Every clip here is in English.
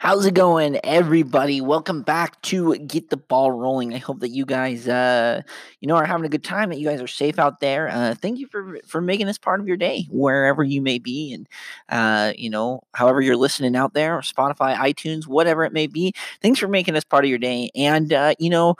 How's it going, everybody? Welcome back to Get the Ball Rolling. I hope that you guys, uh, you know, are having a good time. That you guys are safe out there. Uh, thank you for for making this part of your day, wherever you may be, and uh, you know, however you're listening out there, or Spotify, iTunes, whatever it may be. Thanks for making this part of your day. And uh, you know,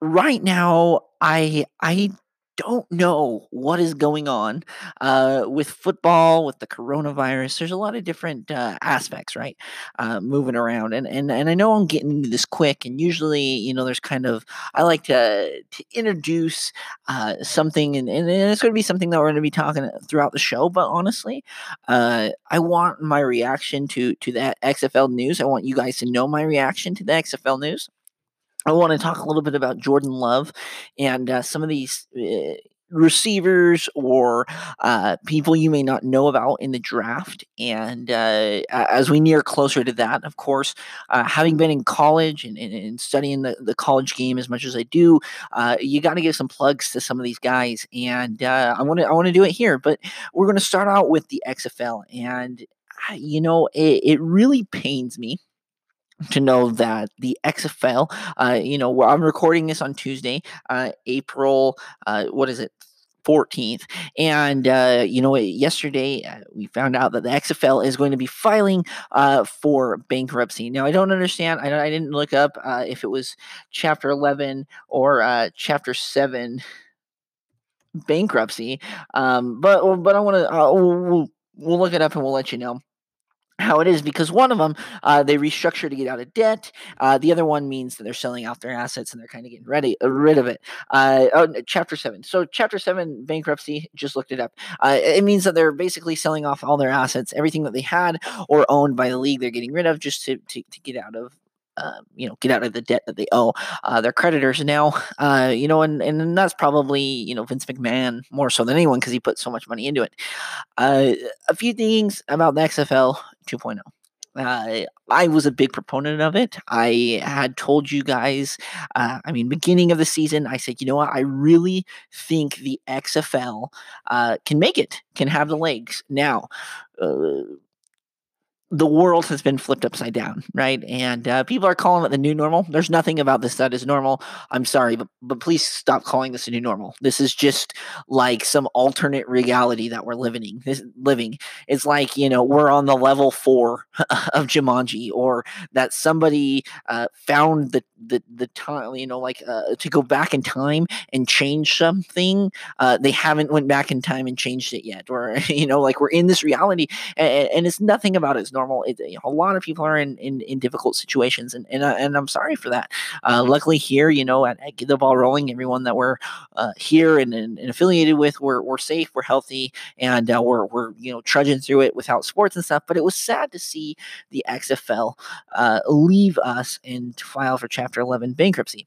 right now, I I don't know what is going on uh, with football, with the coronavirus. There's a lot of different uh, aspects, right, uh, moving around, and and and I know I'm getting into this quick. And usually, you know, there's kind of I like to to introduce uh, something, and, and it's going to be something that we're going to be talking throughout the show. But honestly, uh, I want my reaction to to that XFL news. I want you guys to know my reaction to the XFL news. I want to talk a little bit about Jordan Love and uh, some of these uh, receivers or uh, people you may not know about in the draft. And uh, as we near closer to that, of course, uh, having been in college and, and, and, studying the, the college game as much as I do, uh, you got to give some plugs to some of these guys. And I want to I want to do it here, but we're going to start out with the XFL. And you know, it, it really pains me to know that the XFL, uh, you know, I'm recording this on Tuesday, uh, April, uh, what is it? 14th. And, uh, you know, yesterday uh, we found out that the XFL is going to be filing uh, for bankruptcy. Now, I don't understand. I, I didn't look up uh, if it was Chapter 11 or uh, Chapter 7 bankruptcy. Um, but, but I want to, uh, we'll, we'll look it up and we'll let you know how it is because one of them uh, they restructure to get out of debt. Uh, the other one means that they're selling off their assets and they're kind of getting ready uh, rid of it. Uh, oh, chapter seven. So chapter seven bankruptcy. Just looked it up. Uh, it means that they're basically selling off all their assets, everything that they had or owned by the league. They're getting rid of just to to, to get out of uh, you know, get out of the debt that they owe uh, their creditors now. Uh, you know, and and that's probably you know Vince McMahon more so than anyone because he put so much money into it. Uh, a few things about the XFL 2.0. Uh, I was a big proponent of it. I had told you guys, uh, I mean, beginning of the season, I said, you know what? I really think the XFL uh, can make it, can have the legs. Now, uh, the world has been flipped upside down, right? And uh, people are calling it the new normal. There's nothing about this that is normal. I'm sorry, but but please stop calling this a new normal. This is just like some alternate reality that we're living. This living. It's like you know we're on the level four of Jumanji, or that somebody uh, found the the the time. You know, like uh, to go back in time and change something. Uh, they haven't went back in time and changed it yet, or you know, like we're in this reality, and, and it's nothing about it's normal normal. It, you know, a lot of people are in, in, in difficult situations, and and, uh, and I'm sorry for that. Uh, luckily, here, you know, at, at, Get the Ball Rolling, everyone that we're uh, here and, and, and, affiliated with, we're, we're safe, we're healthy, and uh, we're we're you know trudging through it without sports and stuff. But it was sad to see the XFL uh, leave us and file for Chapter 11 bankruptcy.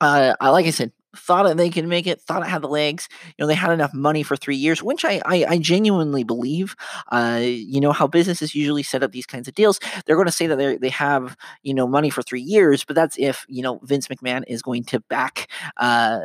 Uh, like I said, thought that they could make it, thought it had the legs. You know, they had enough money for three years, which I I, I genuinely believe. Uh, you know how businesses usually set up these kinds of deals. They're going to say that they they have you know money for three years, but that's if you know Vince McMahon is going to back uh,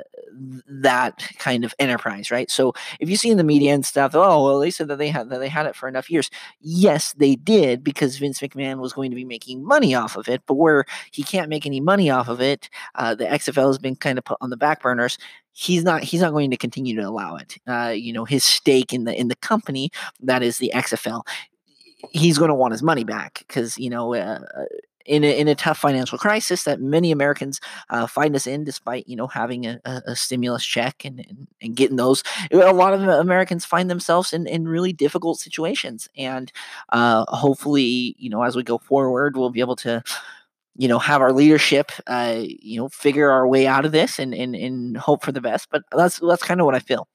that kind of enterprise, right? So if you see in the media and stuff, oh well, they said that they had that they had it for enough years. Yes, they did because Vince McMahon was going to be making money off of it, but where he can't make any money off of it, uh, the XFL has been kind of put on the back back burners he's not he's not going to continue to allow it uh, you know his stake in the in the company that is the xfl he's going to want his money back because you know uh, in a, in a tough financial crisis that many Americans uh, find us in, despite you know having a, a stimulus check and, and, and getting those, a lot of Americans find themselves in, in really difficult situations. And uh, hopefully, you know, as we go forward, we'll be able to you know, have our leadership, uh, you know, figure our way out of this and, and, and hope for the best. But that's, that's kind of what I feel.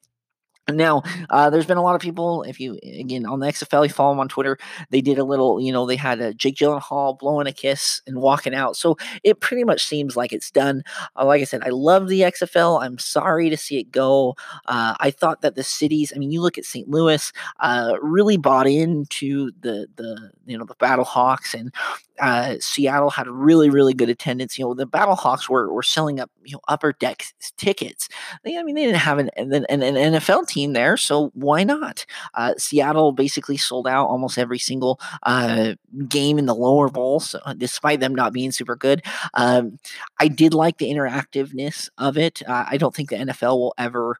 Now, uh, there's been a lot of people. If you again on the XFL, you follow them on Twitter. They did a little, you know, they had a Jake Gyllenhaal blowing a kiss and walking out. So it pretty much seems like it's done. Uh, like I said, I love the XFL. I'm sorry to see it go. Uh, I thought that the cities. I mean, you look at St. Louis, uh, really bought into the the you know the Battle Hawks and uh, Seattle had really, really good attendance. You know, the Battlehawks were were selling up you know upper deck tickets. They, I mean, they didn't have an an, an NFL team there, so why not? Uh, Seattle basically sold out almost every single uh, game in the lower bowl, so despite them not being super good. Um, I did like the interactiveness of it. Uh, I don't think the NFL will ever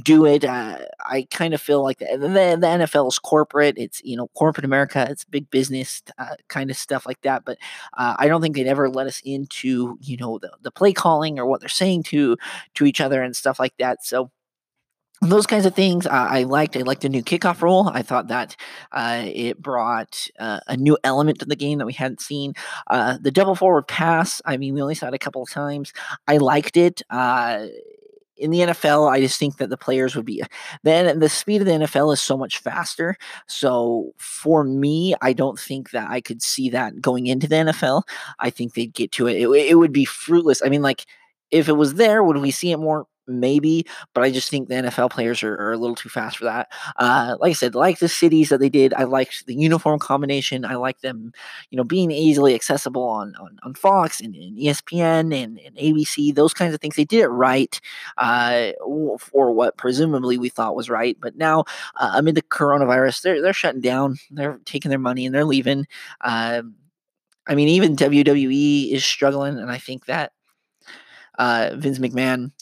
do it. Uh, I kind of feel like the, the, the, NFL is corporate. It's you know corporate America. It's big business uh, kind of stuff like that. But uh, I don't think they'd ever let us into you know the, the play calling or what they're saying to to each other and stuff like that. So those kinds of things uh, I liked. I liked the new kickoff rule. I thought that uh, it brought uh, a new element to the game that we hadn't seen. Uh, the double forward pass. I mean, we only saw it a couple of times. I liked it. In the NFL, I just think that the players would be then the speed of the NFL is so much faster. So for me, I don't think that I could see that going into the NFL. I think they'd get to it. It, it would be fruitless. I mean, like if it was there, would we see it more? Maybe, but I just think the NFL players are, are a little too fast for that. Uh, like I said, like the cities that they did, I liked the uniform combination. I like them, you know, being easily accessible on on, on Fox and, and ESPN and, and, ABC. Those kinds of things. They did it right uh, for what presumably we thought was right. But now, uh, amid the coronavirus, they're they're shutting down. They're taking their money and they're leaving. Uh, I mean, even WWE is struggling, and I think that uh, Vince McMahon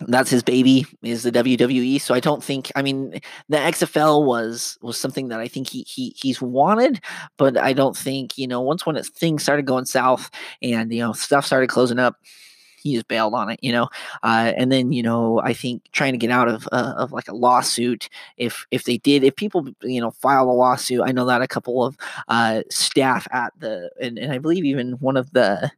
that's his baby is the WWE. So I don't think I mean the XFL was was something that I think he he he's wanted, but I don't think you know once when it, things started going south and you know stuff started closing up, he just bailed on it. You know, uh, and then you know I think trying to get out of uh, of like a lawsuit if if they did if people you know file a lawsuit, I know that a couple of uh, staff at the and, and I believe even one of the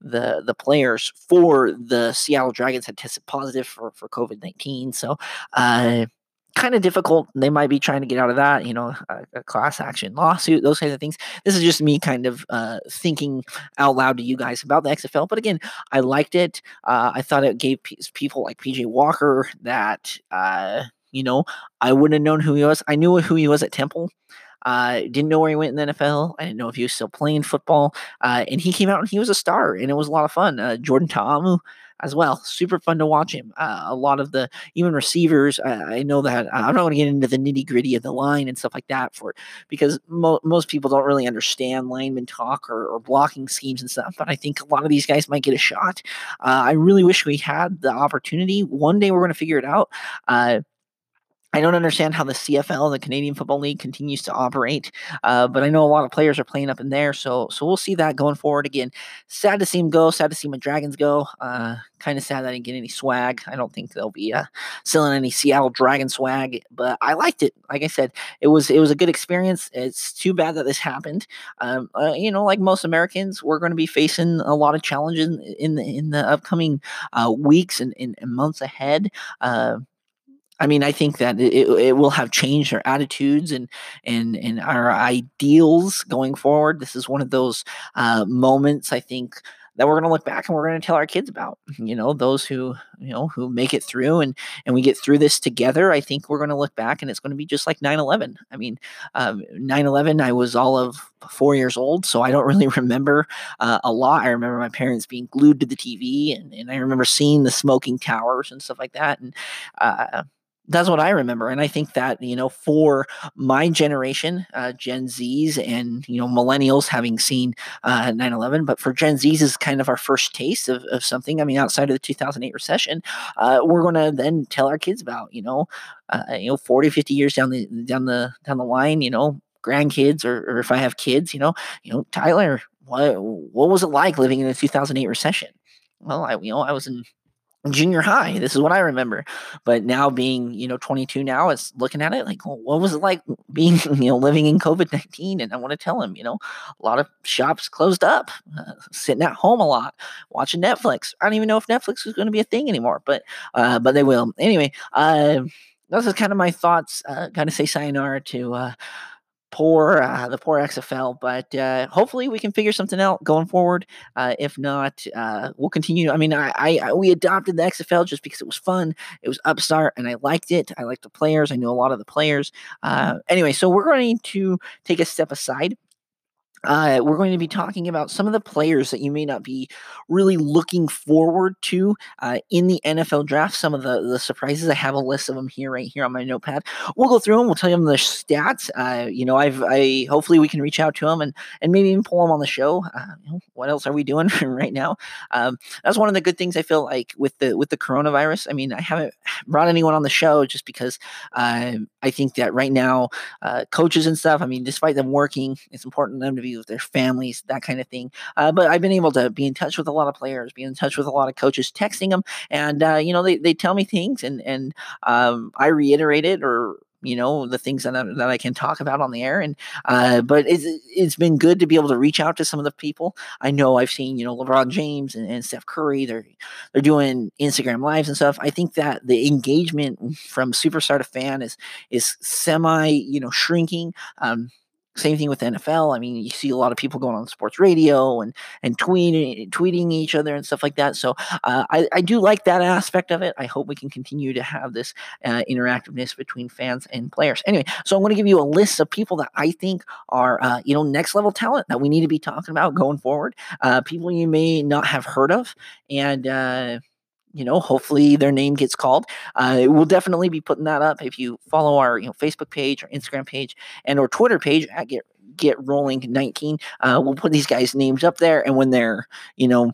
the the players for the Seattle Dragons had tested positive for for COVID nineteen. So. Uh, kind of difficult. They might be trying to get out of that, you know, a, a, class action lawsuit, those kinds of things. This is just me kind of uh, thinking out loud to you guys about the XFL. But again, I liked it. Uh, I thought it gave p- people like PJ Walker that, uh, you know, I wouldn't have known who he was. I knew who he was at Temple. Uh, didn't know where he went in the NFL. I didn't know if he was still playing football. Uh, and he came out and he was a star, and it was a lot of fun. Uh, Jordan Ta'amu as well, super fun to watch him. Uh, a lot of the even receivers. I know that I'm not going to get into the nitty gritty of the line and stuff like that for because mo- most people don't really understand lineman talk or, or, blocking schemes and stuff. But I think a lot of these guys might get a shot. Uh, I really wish we had the opportunity. One day we're going to figure it out. Uh, I don't understand how the CFL, the Canadian Football League, continues to operate, uh, but I know a lot of players are playing up in there, so so we'll see that going forward. Again, sad to see him go. Sad to see my Dragons go. Uh, kind of sad that I didn't get any swag. I don't think they'll be uh, selling any Seattle Dragon swag, but I liked it. Like I said, it was it was a good experience. It's too bad that this happened. Um, uh, you know, like most Americans, we're going to be facing a lot of challenges in the in the upcoming uh, weeks and, and, and, months ahead. I mean, I think that it, it will have changed our attitudes and and and our ideals going forward. This is one of those uh, moments I think that we're going to look back and we're going to tell our kids about. You know, those who you know who make it through and and we get through this together. I think we're going to look back and it's going to be just like 9/11. I mean, um, 9/11. I was all of four years old, so I don't really remember uh, a lot. I remember my parents being glued to the TV, and, and I remember seeing the smoking towers and stuff like that. And uh, that's what I remember. And I think that, you know, for my generation, uh, Gen Zs and, you know, millennials having seen uh, 9 11, but for Gen Zs is kind of our first taste of, of something. I mean, outside of the 2008 recession, uh, we're going to then tell our kids about, you know, uh, you know, 40, 50 years down the, down the, down the line, you know, grandkids or, or if I have kids, you know, you know, Tyler, what, what was it like living in the 2008 recession? Well, I, you know, I was in junior high. This is what I remember. But now being, you know, 22 now, it's looking at it like, well, what was it like being, you know, living in COVID 19? And I want to tell him, you know, a lot of shops closed up, uh, sitting at home a lot, watching Netflix. I don't even know if Netflix is going to be a thing anymore, but, uh, but they will. Anyway, uh, those are kind of my thoughts. Uh, kind of say sayonara to, uh, poor uh, the poor XFL, but uh, hopefully we can figure something out going forward. Uh, if not, uh, we'll continue. I mean, I, I, we adopted the XFL just because it was fun. It was upstart, and I liked it. I liked the players. I knew a lot of the players. Uh, anyway, so we're going to take a step aside uh, we're going to be talking about some of the players that you may not be really looking forward to uh, in the NFL draft. Some of the, the surprises. I have a list of them here, right here on my notepad. We'll go through them. We'll tell you them the stats. Uh, you know, I've I hopefully we can reach out to them and and maybe even pull them on the show. Uh, what else are we doing right now? Um, that's one of the good things I feel like with the with the coronavirus. I mean, I haven't brought anyone on the show just because uh, I think that right now, uh, coaches and stuff. I mean, despite them working, it's important for them to be their families, that kind of thing. Uh, but I've been able to be in touch with a lot of players, be in touch with a lot of coaches, texting them, and uh, you know they, they tell me things, and and um, I reiterate it or you know the things that I, that I can talk about on the air and uh, but it's it's been good to be able to reach out to some of the people I know I've seen you know LeBron James and, and Steph Curry they're they're doing Instagram lives and stuff I think that the engagement from superstar to fan is is semi you know shrinking um, same thing with NFL. I mean, you see a lot of people going on sports radio and and tweeting tweeting each other and stuff like that. So uh, I I do like that aspect of it. I hope we can continue to have this uh, interactiveness between fans and players. Anyway, so I'm going to give you a list of people that I think are uh, you know next level talent that we need to be talking about going forward. Uh, people you may not have heard of and uh, you know, hopefully their name gets called. Uh, we'll definitely be putting that up if you follow our you know Facebook page or Instagram page and or Twitter page at get get rolling 19. Uh, we'll put these guys' names up there, and when they're you know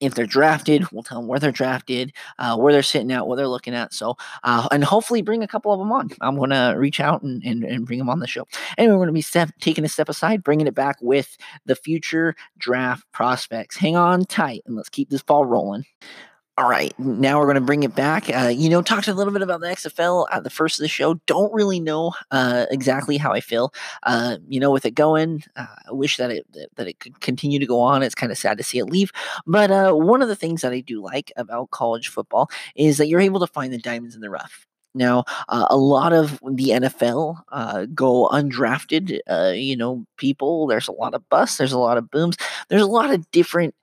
if they're drafted, we'll tell them where they're drafted, uh, where they're sitting at, what they're looking at. So, uh, and hopefully bring a couple of them on. I'm going to reach out and, and, and, bring them on the show. Anyway, we're going to be step, taking a step aside, bringing it back with the future draft prospects. Hang on tight and let's keep this ball rolling. All right, now we're going to bring it back. Uh, you know, talked a little bit about the XFL at the first of the show. Don't really know uh, exactly how I feel. Uh, you know, with it going, uh, I wish that it that it could continue to go on. It's kind of sad to see it leave. But uh, one of the things that I do like about college football is that you're able to find the diamonds in the rough. Now, uh, a lot of the NFL uh, go undrafted. Uh, you know, people. There's a lot of busts. There's a lot of booms. There's a lot of different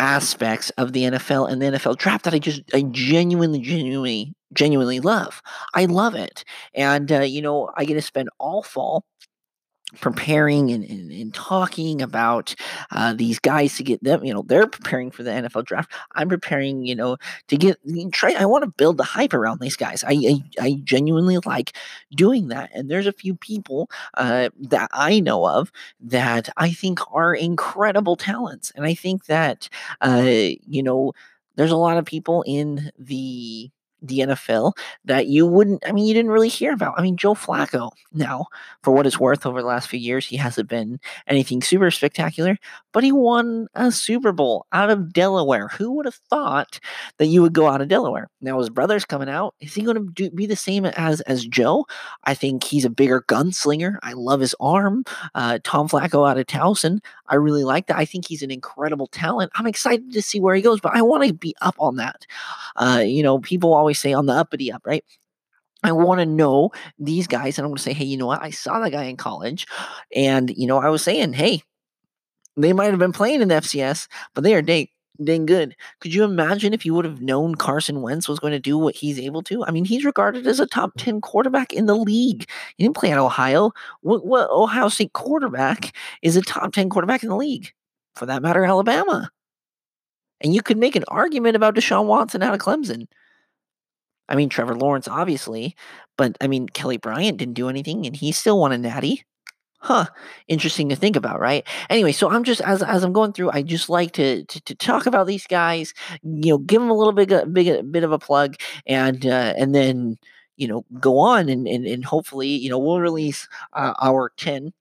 aspects of the NFL and the NFL draft that I just I genuinely, genuinely, genuinely love. I love it, and uh, you know I get to spend all fall preparing and, and, and, talking about uh, these guys to get them, you know, they're preparing for the NFL draft. I'm preparing, you know, to get try. I want to build the hype around these guys. I, I, I genuinely like doing that. And there's a few people uh, that I know of that I think are incredible talents, and I think that uh, you know, there's a lot of people in the the NFL that you wouldn't, I mean, you didn't really hear about. I mean, Joe Flacco, now, for what it's worth, over the last few years, he hasn't been anything super spectacular, but he won a Super Bowl out of Delaware. Who would have thought that you would go out of Delaware? Now, his brother's coming out. Is he going to be the same as, as Joe? I think he's a bigger gunslinger. I love his arm. Uh, Tom Flacco out of Towson. I really like that. I think he's an incredible talent. I'm excited to see where he goes, but I want to be up on that. Uh, you know, people always say on the uppity up, right? I want to know these guys, and I'm going to say, hey, you know what? I saw that guy in college, and you know, I was saying, hey, they might have been playing in the FCS, but they are dang, dang good. Could you imagine if you would have known Carson Wentz was going to do what he's able to? I mean, he's regarded as a top mm-hmm. 10 quarterback in the league. He didn't play at Ohio. What, what Ohio State quarterback is a top 10 quarterback in the league? For that matter, Alabama. And you could make an argument about Deshaun Watson out of Clemson. I mean, Trevor Lawrence, obviously, but I mean, Kelly Bryant didn't do anything and he still won a natty. Huh. Interesting to think about, right? Anyway, so I'm just as as I'm going through, I just like to to, to talk about these guys, you know, give them a little bit a big bit of a plug, and uh, and then you know go on and and, and hopefully you know we'll release uh, our ten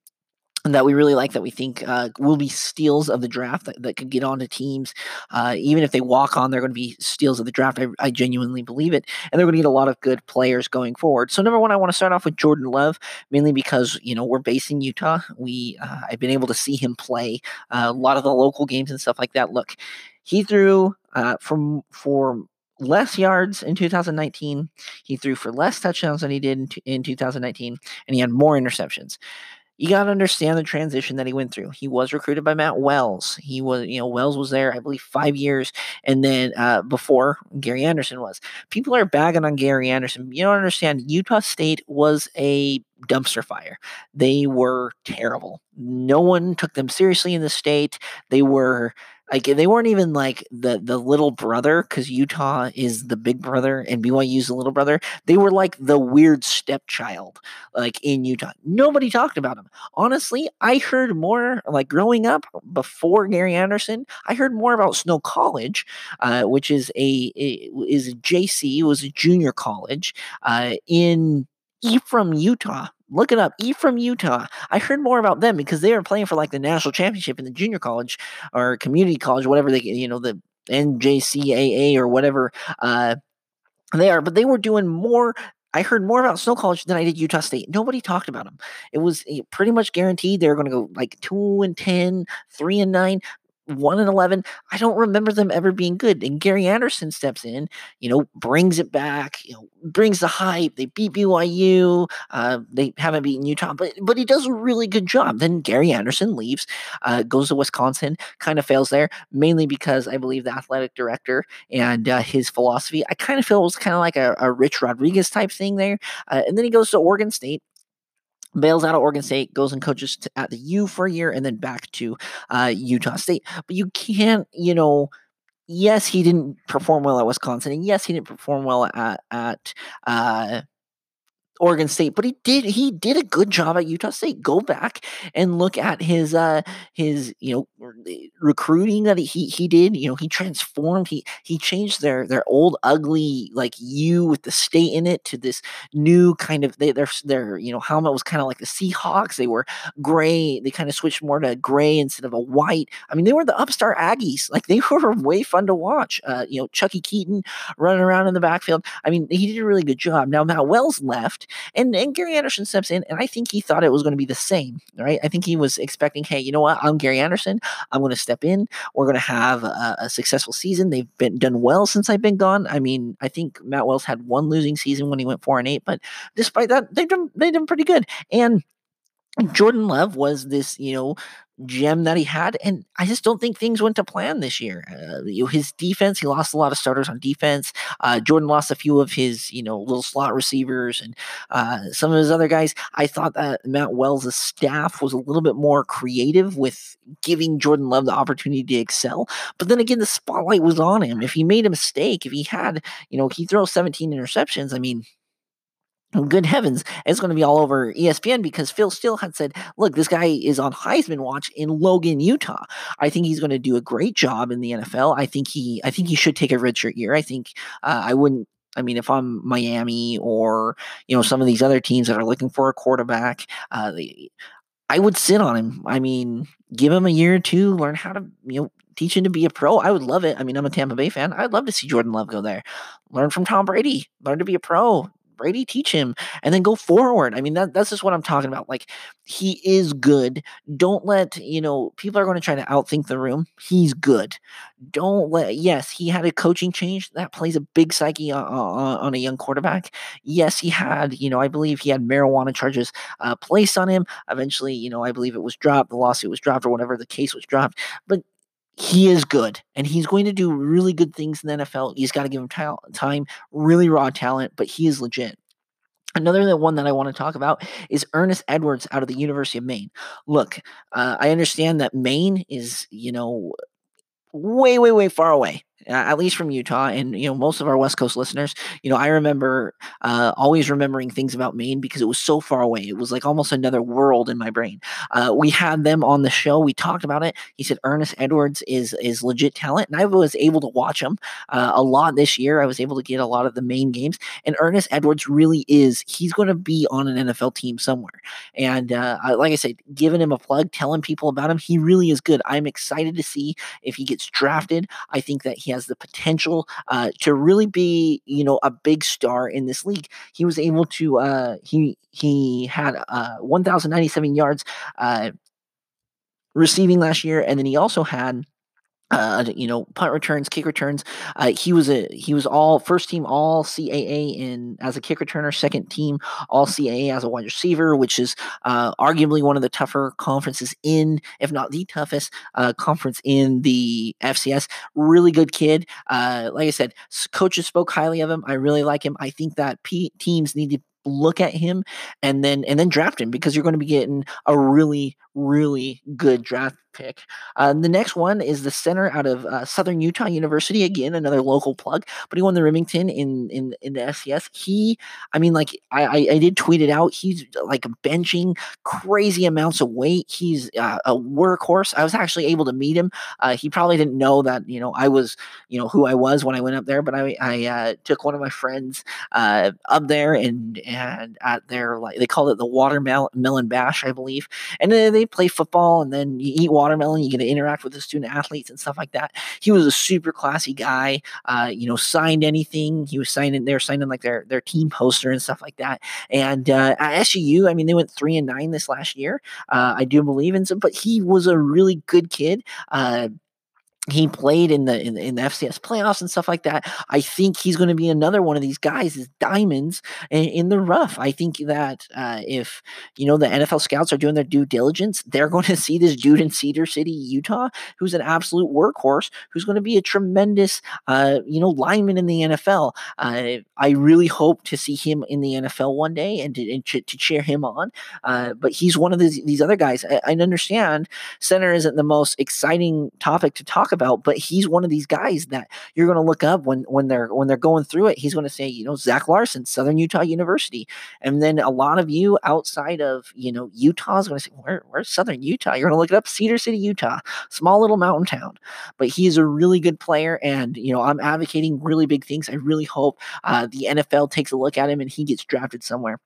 that we really like that we think uh, will be steals of the draft that, that could get onto teams. Uh, even if they walk on, they're going to be steals of the draft. I, I genuinely believe it. And they're going to get a lot of good players going forward. So, number one, I want to start off with Jordan Love, mainly because, you know, we're based in Utah. We, uh, I've been able to see him play uh, a lot of the local games and stuff like that. Look, he threw uh, from, for less yards in 2019. He threw for less touchdowns than he did in, in 2019, and he had more interceptions you got to understand the transition that he went through. He was recruited by Matt Wells. He was, you know, Wells was there, I believe, five years, and then uh, before Gary Anderson was. People are bagging on Gary Anderson. You don't understand. Utah State was a dumpster fire. They were terrible. No one took them seriously in the state. They were like they weren't even like the the little brother because Utah is the big brother and BYU is the little brother. They were like the weird stepchild, like in Utah. Nobody talked about them. Honestly, I heard more like growing up before Gary Anderson. I heard more about Snow College, uh, which is a, is a JC. It was a junior college uh, in Ephraim, Utah. Look it up. Ephraim, Utah. I heard more about them because they were playing for like the national championship in the junior college or community college, whatever they, you know, the NJCAA or whatever uh, they are. But they were doing more. I heard more about Snow College than I did Utah State. Nobody talked about them. It was eh, pretty much guaranteed they were going to go like two and 10, three and nine one and eleven. I don't remember them ever being good. And Gary Anderson steps in, you know, brings it back, you know, brings the hype. They beat BYU. Uh, they haven't beaten Utah, but but he does a really good job. Then Gary Anderson leaves, uh, goes to Wisconsin, kind of fails there, mainly because I believe the athletic director and uh, his philosophy. I kind of feel it was kind of like a, a Rich Rodriguez type thing there. Uh, and then he goes to Oregon State bails out of Oregon State, goes and coaches to, at the U for a year, and then back to uh, Utah State. But you can't, you know, yes, he didn't perform well at Wisconsin, and yes, he didn't perform well at at uh, Oregon State, but he did he did a good job at Utah State. Go back and look at his uh his you know recruiting that he he did. You know he transformed. He he changed their their old ugly like U with the state in it to this new kind of they, their their you know helmet was kind of like the Seahawks. They were gray. They kind of switched more to gray instead of a white. I mean they were the upstart Aggies. Like they were way fun to watch. Uh, you know Chuckie Keeton running around in the backfield. I mean he did a really good job. Now Matt Wells left and, and Gary Anderson steps in, and I think he thought it was going to be the same, right? I think he was expecting, hey, you know what? I'm Gary Anderson. I'm going to step in. We're going to have a, a, successful season. They've been done well since I've been gone. I mean, I think Matt Wells had one losing season when he went four and eight, but despite that, they've done they've done pretty good. And Jordan Love was this, you know, gem that he had, and I just don't think things went to plan this year. Uh, you know, his defense, he lost a lot of starters on defense. Uh, Jordan lost a few of his, you know, little slot receivers and uh, some of his other guys. I thought that Matt Wells' staff was a little bit more creative with giving Jordan Love the opportunity to excel. But then again, the spotlight was on him. If he made a mistake, if he had, you know, he throws 17 interceptions, I mean, good heavens, it's going to be all over ESPN because Phil Steele had said, look, this guy is on Heisman watch in Logan, Utah. I think he's going to do a great job in the NFL. I think he, I think he should take a redshirt year. I think uh, I wouldn't. I mean, if I'm Miami or you know some of these other teams that are looking for a quarterback, uh, I would sit on him. I mean, give him a year or two, learn how to you know teach him to be a pro. I would love it. I mean, I'm a Tampa Bay fan. I'd love to see Jordan Love go there. Learn from Tom Brady. Learn to be a pro. Brady, teach him and then go forward. I mean, that, that's just what I'm talking about. Like, he is good. Don't let, you know, people are going to try to outthink the room. He's good. Don't let, yes, he had a coaching change that plays a big psyche on, on, on a young quarterback. Yes, he had, you know, I believe he had marijuana charges uh, placed on him. Eventually, you know, I believe it was dropped. The lawsuit was dropped or whatever the case was dropped. But he is good and he's going to do really good things in the NFL. He's got to give him time, really raw talent, but he is legit. Another one that I want to talk about is Earnest Edwards out of the University of Maine. Look, uh, I understand that Maine is, you know, way, way, way far away at least from Utah, and you know most of our West Coast listeners. You know, I remember uh, always remembering things about Maine because it was so far away. It was like almost another world in my brain. Uh, we had them on the show. We talked about it. He said Earnest Edwards is is legit talent, and I was able to watch him uh, a lot this year. I was able to get a lot of the Maine games, and Earnest Edwards really is. He's going to be on an NFL team somewhere. And uh, like I said, giving him a plug, telling people about him, he really is good. I'm excited to see if he gets drafted. I think that he has the potential uh, to really be, you know, a big star in this league. He was able to. Uh, he he had uh, 1,097 yards uh, receiving last year, and then he also had uh, you know, punt returns, kick returns. Uh, he was a he was all first team all CAA in as a kick returner, second team all CAA as a wide receiver, which is uh, arguably one of the tougher conferences in, if not the toughest uh, conference in the FCS. Really good kid. Uh, like I said, coaches spoke highly of him. I really like him. I think that P- teams need to look at him and then and then draft him because you're going to be getting a really really good draft pick. Uh, the next one is the center out of uh, Southern Utah University. Again, another local plug, but he won the Rimington in in in the FCS. He, I mean, like I I, did tweet it out. He's like benching crazy amounts of weight. He's uh, a workhorse. I was actually able to meet him. Uh, he probably didn't know that you know I was you know who I was when I went up there, but I I uh, took one of my friends uh, up there and and at their like they called it the watermelon bash, I believe, and then they play football and then you eat watermelon. You get to interact with the student athletes and stuff like that. He was a super classy guy. Uh, you know, signed anything. He was signing. They were signing like their their team poster and stuff like that. And uh, at SUU, I mean, they went three and nine this last year. Uh, I do believe in some, but he was a really good kid. Uh, he played in the, in in the FCS playoffs and stuff like that. I think he's going to be another one of these guys is diamonds in, in the rough. I think that uh, if you know the NFL scouts are doing their due diligence, they're going to see this dude in Cedar City, Utah, who's an absolute workhorse, who's going to be a tremendous uh, you know lineman in the NFL. Uh, I really hope to see him in the NFL one day and to, and to, to cheer him on. Uh, but he's one of these these other guys. I, I understand center isn't the most exciting topic to talk about, but he's one of these guys that you're going to look up when when they're when they're going through it. He's going to say, you know, Zach Larson, Southern Utah University, and then a lot of you outside of you know Utah is going to say, where where's Southern Utah? You're going to look it up, Cedar City, Utah, small little mountain town, but he's a really good player, and you know I'm advocating really big things. I really hope uh, the NFL takes a look at him and he gets drafted somewhere.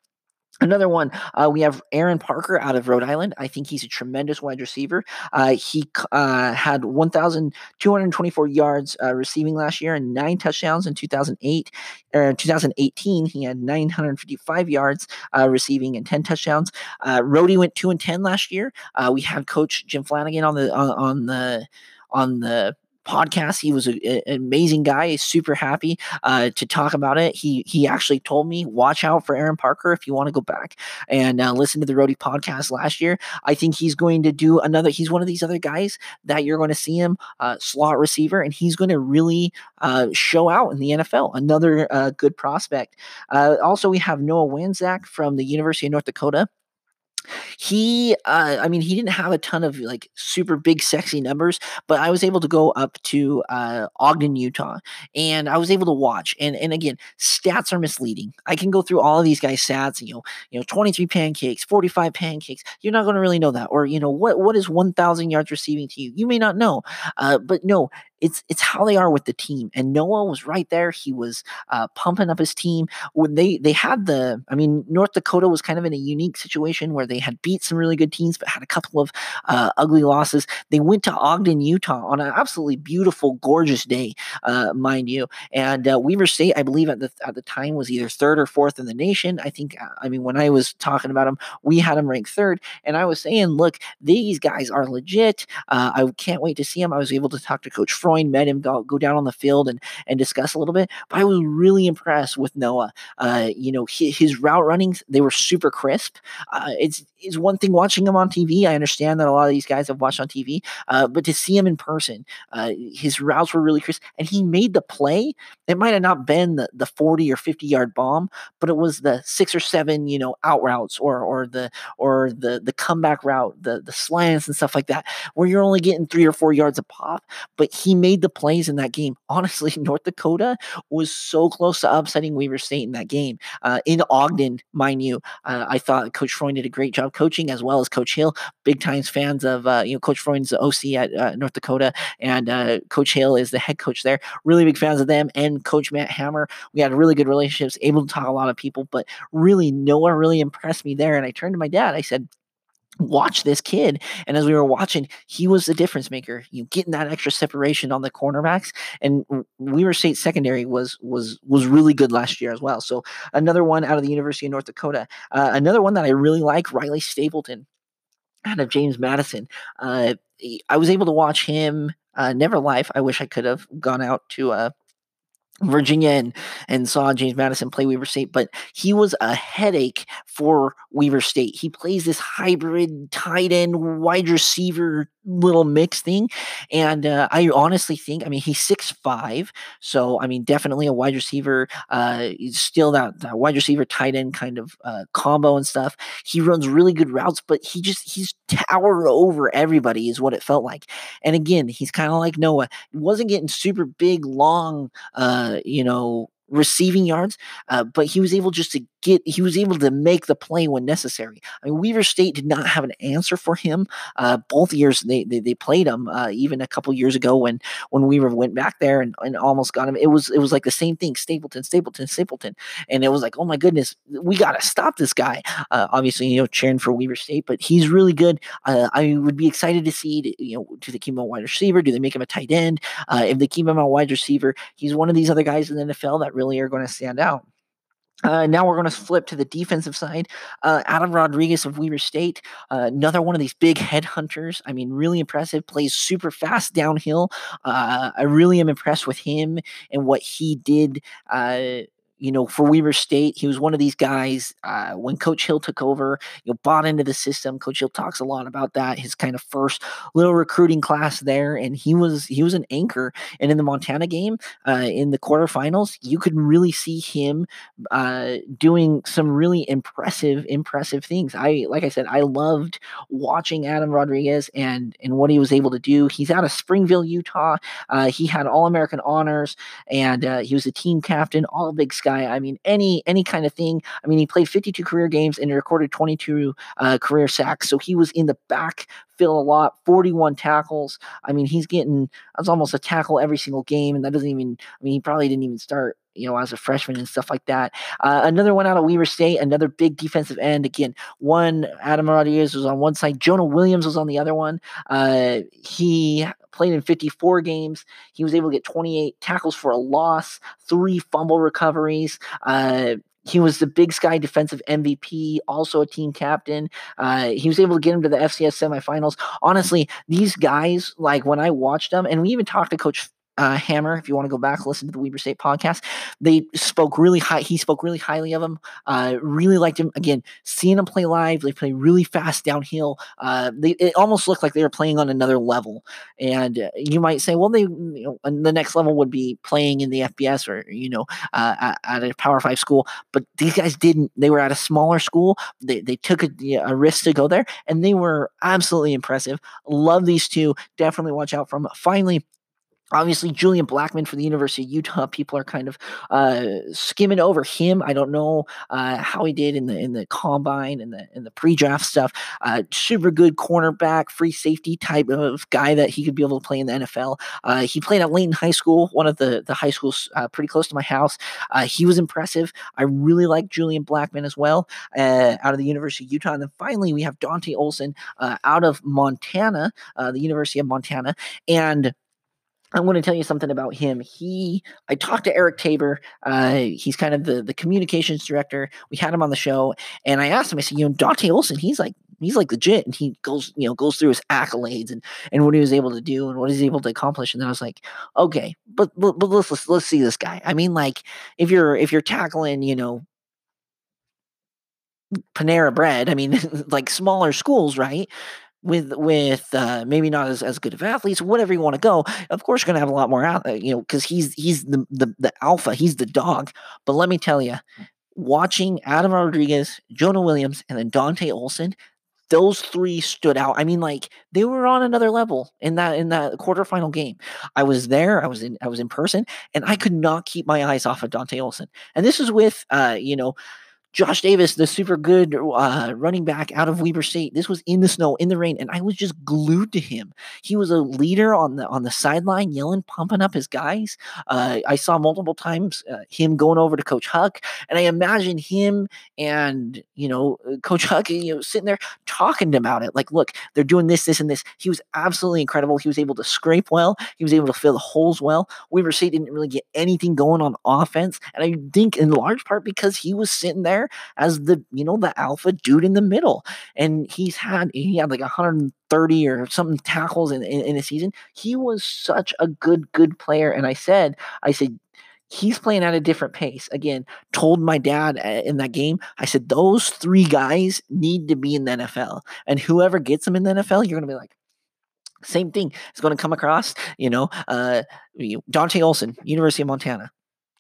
Another one, uh, we have Aaron Parker out of Rhode Island. I think he's a tremendous wide receiver. Uh, he uh, had 1,224 yards uh, receiving last year and nine touchdowns in 2008. Er, 2018, he had 955 yards uh, receiving and 10 touchdowns. Uh, Rhodey went two and 10 last year. we had Coach Jim Flanagan on the on, on the on the podcast. He was a, a, an amazing guy. Super happy uh, to talk about it. He he actually told me, watch out for Aaron Parker if you want to go back and uh, listen to the Rhodey podcast last year. I think he's going to do another. He's one of these other guys that you're going to see him uh, slot receiver, and he's going to really uh, show out in the NFL. Another uh, good prospect. Uh, also, we have Noah Wanzek from the University of North Dakota he uh, i mean he didn't have a ton of like super big sexy numbers but i was able to go up to uh, ogden utah and i was able to watch and and again stats are misleading. I can go through all of these guys stats you know you know 23 pancakes 45 pancakes you're not going to really know that or you know what what is 1000 yards receiving to you? You may not know uh, but no it's it's how they are with the team. And Noah was right there. He was uh, pumping up his team when they they had the. I mean, North Dakota was kind of in a unique situation where they had beat some really good teams, but had a couple of uh, ugly losses. They went to Ogden, Utah, on an absolutely beautiful, gorgeous day, uh, mind you. And uh, Weber State, I believe at the at the time was either third or fourth in the nation. I think. Uh, I mean, when I was talking about them, we had them ranked third, and I was saying, look, these guys are legit. Uh, I can't wait to see them. I was able to talk to Coach. Freund met him go, go down on the field and and discuss a little bit. But I was really impressed with Noah. Uh, you know, his, his, route runnings they were super crisp. Uh, it's is one thing watching him on TV. I understand that a lot of these guys have watched on TV, uh, but to see him in person, uh, his routes were really crisp, and he made the play. It might have not been the, the forty or fifty yard bomb, but it was the six or seven, you know, out routes or or the or the the comeback route, the the slants and stuff like that, where you're only getting three or four yards a pop. But he made the plays in that game. Honestly, North Dakota was so close to upsetting Weber State in that game. Uh, in Ogden, mind you, uh, I thought Coach Freund did a great job coaching as well as Coach Hill. Big times fans of uh, you know Coach Freund's OC at uh, North Dakota, and uh, Coach Hill is the head coach there. Really big fans of them and Coach Matt Hammer. We had really good relationships, able to talk a lot of people, but really no one really impressed me there. And I turned to my dad. I said, watch this kid. And as we were watching, he was the difference maker. You know, getting that extra separation on the cornerbacks. And Weber State secondary was was was really good last year as well. So another one out of the University of North Dakota. Uh, another one that I really like, Riley Stapleton out of James Madison. Uh, I was able to watch him uh, never live. I wish I could have gone out to uh, Virginia and, and saw James Madison play Weber State, but he was a headache for Weber State. He plays this hybrid tight end wide receiver little mix thing. And uh, I honestly think, I mean, he's six five, so I mean, definitely a wide receiver. Uh, still that, that, wide receiver tight end kind of uh, combo and stuff. He runs really good routes, but he just he's towered over everybody, is what it felt like. And again, he's kind of like Noah. He wasn't getting super big, long, uh, you know, receiving yards, uh, but he was able just to get he was able to make the play when necessary. I mean, Weber State did not have an answer for him. Uh, both years they they, they played him. Uh, even a couple years ago when when Weber went back there and, and almost got him, it was it was like the same thing. Stapleton, Stapleton, Stapleton, and it was like, oh my goodness, we got to stop this guy. Uh, obviously, you know, cheering for Weber State, but he's really good. Uh, I would be excited to see. You know, do they keep him a wide receiver? Do they make him a tight end? Uh, if they keep him a wide receiver, he's one of these other guys in the NFL that really are going to stand out. Uh, now we're going to flip to the defensive side. Uh, Adam Rodriguez of Weber State, uh, another one of these big headhunters. I mean, really impressive. Plays super fast downhill. Uh, I really am impressed with him and what he did uh, you know, for Weber State, he was one of these guys. Uh, when Coach Hill took over, you know, bought into the system. Coach Hill talks a lot about that. His kind of first little recruiting class there, and he was he was an anchor. And in the Montana game, uh, in the quarterfinals, you could really see him uh, doing some really impressive, impressive things. I like I said, I loved watching Adam Rodriguez and and what he was able to do. He's out of Springville, Utah. Uh, he had All American honors, and uh, he was a team captain, all Big Sky guy. I mean, any any kind of thing. I mean, he played 52 career games and recorded 22 uh, career sacks. So he was in the backfield a lot, 41 tackles. I mean, he's getting that's almost a tackle every single game, and that doesn't even. I mean, he probably didn't even start you know, as a freshman and stuff like that. Uh, another one out of Weber State, another big defensive end. Again, one Adam Rodriguez was on one side, Jonah Williams was on the other one. Uh, he played in 54 games. He was able to get 28 tackles for a loss, three fumble recoveries. Uh, he was the Big Sky Defensive MVP, also a team captain. Uh, he was able to get him to the FCS semifinals. Honestly, these guys, like when I watched them, and we even talked to Coach uh, Hammer, if you want to go back listen to the Weber State podcast, they spoke really high. He spoke really highly of him. Uh, really liked him. Again, seeing him play live, they play really fast downhill. Uh, they it almost looked like they were playing on another level. And uh, you might say, well, they you know, the next level would be playing in the FBS or you know uh, at, at, a Power Five school. But these guys didn't. They were at a smaller school. They they took a, a risk to go there, and they were absolutely impressive. Love these two. Definitely watch out from. Finally Obviously, Julian Blackmon for the University of Utah. People are kind of uh, skimming over him. I don't know uh, how he did in the in the combine and the in the pre-draft stuff. Uh, super good cornerback, free safety type of guy that he could be able to play in the NFL. Uh, he played at Layton High School, one of the the high schools uh, pretty close to my house. Uh, he was impressive. I really like Julian Blackmon as well, out of the University of Utah. And then finally, we have Dante Olson out of Montana, the University of Montana, and I want to tell you something about him. He, I talked to Eric Tabor. Uh, he's kind of the the communications director. We had him on the show, and I asked him. I said, you know, Dante Olson, he's like he's like legit, and he goes, you know, goes through his accolades and and what he was able to do and what he's able to accomplish. And then I was like, okay, but but, but let's, let's let's see this guy. I mean, like if you're if you're tackling, you know, Panera Bread, I mean, like smaller schools, right? With with uh, maybe not as, as good of athletes, whatever you want to go. Of course, you're going to have a lot more out, you know, because he's he's the, the the alpha, he's the dog. But let me tell you, watching Adam Rodriguez, Jonah Williams, and then Dante Olson, those three stood out. I mean, like they were on another level in that in that quarterfinal game. I was there. I was in. I was in person, and I could not keep my eyes off of Dante Olson. And this is with, uh, you know Josh Davis, the super good uh, running back out of Weber State. This was in the snow, in the rain, and I was just glued to him. He was a leader on the on the sideline, yelling, pumping up his guys. Uh, I saw multiple times uh, him going over to Coach Huck, and I imagine him and you know uh, Coach Huck, you know, sitting there talking about it. Like, look, they're doing this, this, and this. He was absolutely incredible. He was able to scrape well. He was able to fill the holes well. Weber State didn't really get anything going on offense, and I think in large part because he was sitting there there as the you know the alpha dude in the middle, and he's had he had like 130 or something tackles in, in, in a season. He was such a good good player, and I said I said he's playing at a different pace. Again, told my dad uh, in that game, I said, those three guys need to be in the NFL. And whoever gets them in the NFL, you're going to be like, same thing is going to come across, you know, uh, Dante Olson, University of Montana,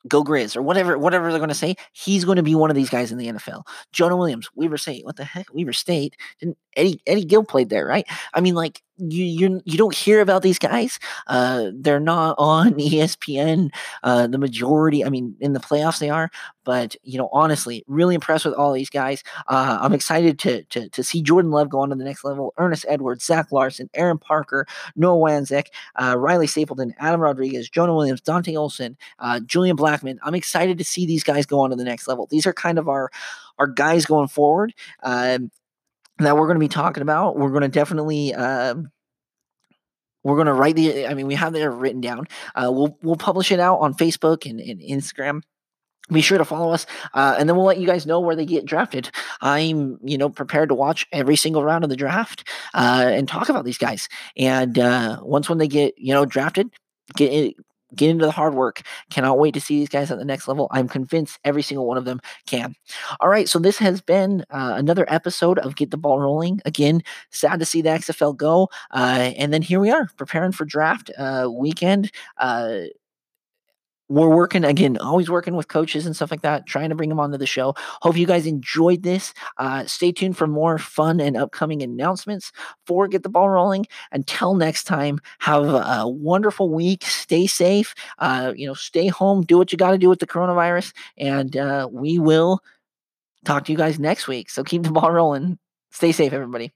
go Grizz or whatever whatever they're going to say. He's going to be one of these guys in the NFL. Jonah Williams, Weber State. What the heck, Weber State? Didn't Eddie Eddie Gill played there, right? I mean, like you you you don't hear about these guys. Uh, they're not on ESPN. Uh, the majority, I mean, in the playoffs they are. But you know, honestly, really impressed with all these guys. Uh, I'm excited to, to to see Jordan Love go on to the next level. Earnest Edwards, Zach Larson, Aaron Parker, Noah Wanzek, uh, Riley Stapleton, Adam Rodriguez, Jonah Williams, Dante Olson, uh, Julian Blackmon. I'm excited to see these guys go on to the next level. These are kind of our our guys going forward. Um, that we're going to be talking about. We're going to definitely. Um, we're going to write the. I mean, we have it written down. Uh, we'll we'll publish it out on Facebook and, and Instagram be sure to follow us uh, and then we'll let you guys know where they get drafted i'm you know prepared to watch every single round of the draft uh, and talk about these guys and uh, once when they get you know drafted get get into the hard work. Cannot wait to see these guys at the next level. I'm convinced every single one of them can. All right, so this has been uh, another episode of Get the Ball Rolling. Again, sad to see the XFL go, uh, and then here we are preparing for draft uh, weekend. We're working again, always working with coaches and stuff like that, trying to bring them onto the show. Hope you guys enjoyed this. Uh, stay tuned for more fun and upcoming announcements for Get the Ball Rolling. Until next time, have a wonderful week. Stay safe. Uh, you know, stay home. Do what you got to do with the coronavirus, and uh, we will talk to you guys next week. So keep the ball rolling. Stay safe, everybody.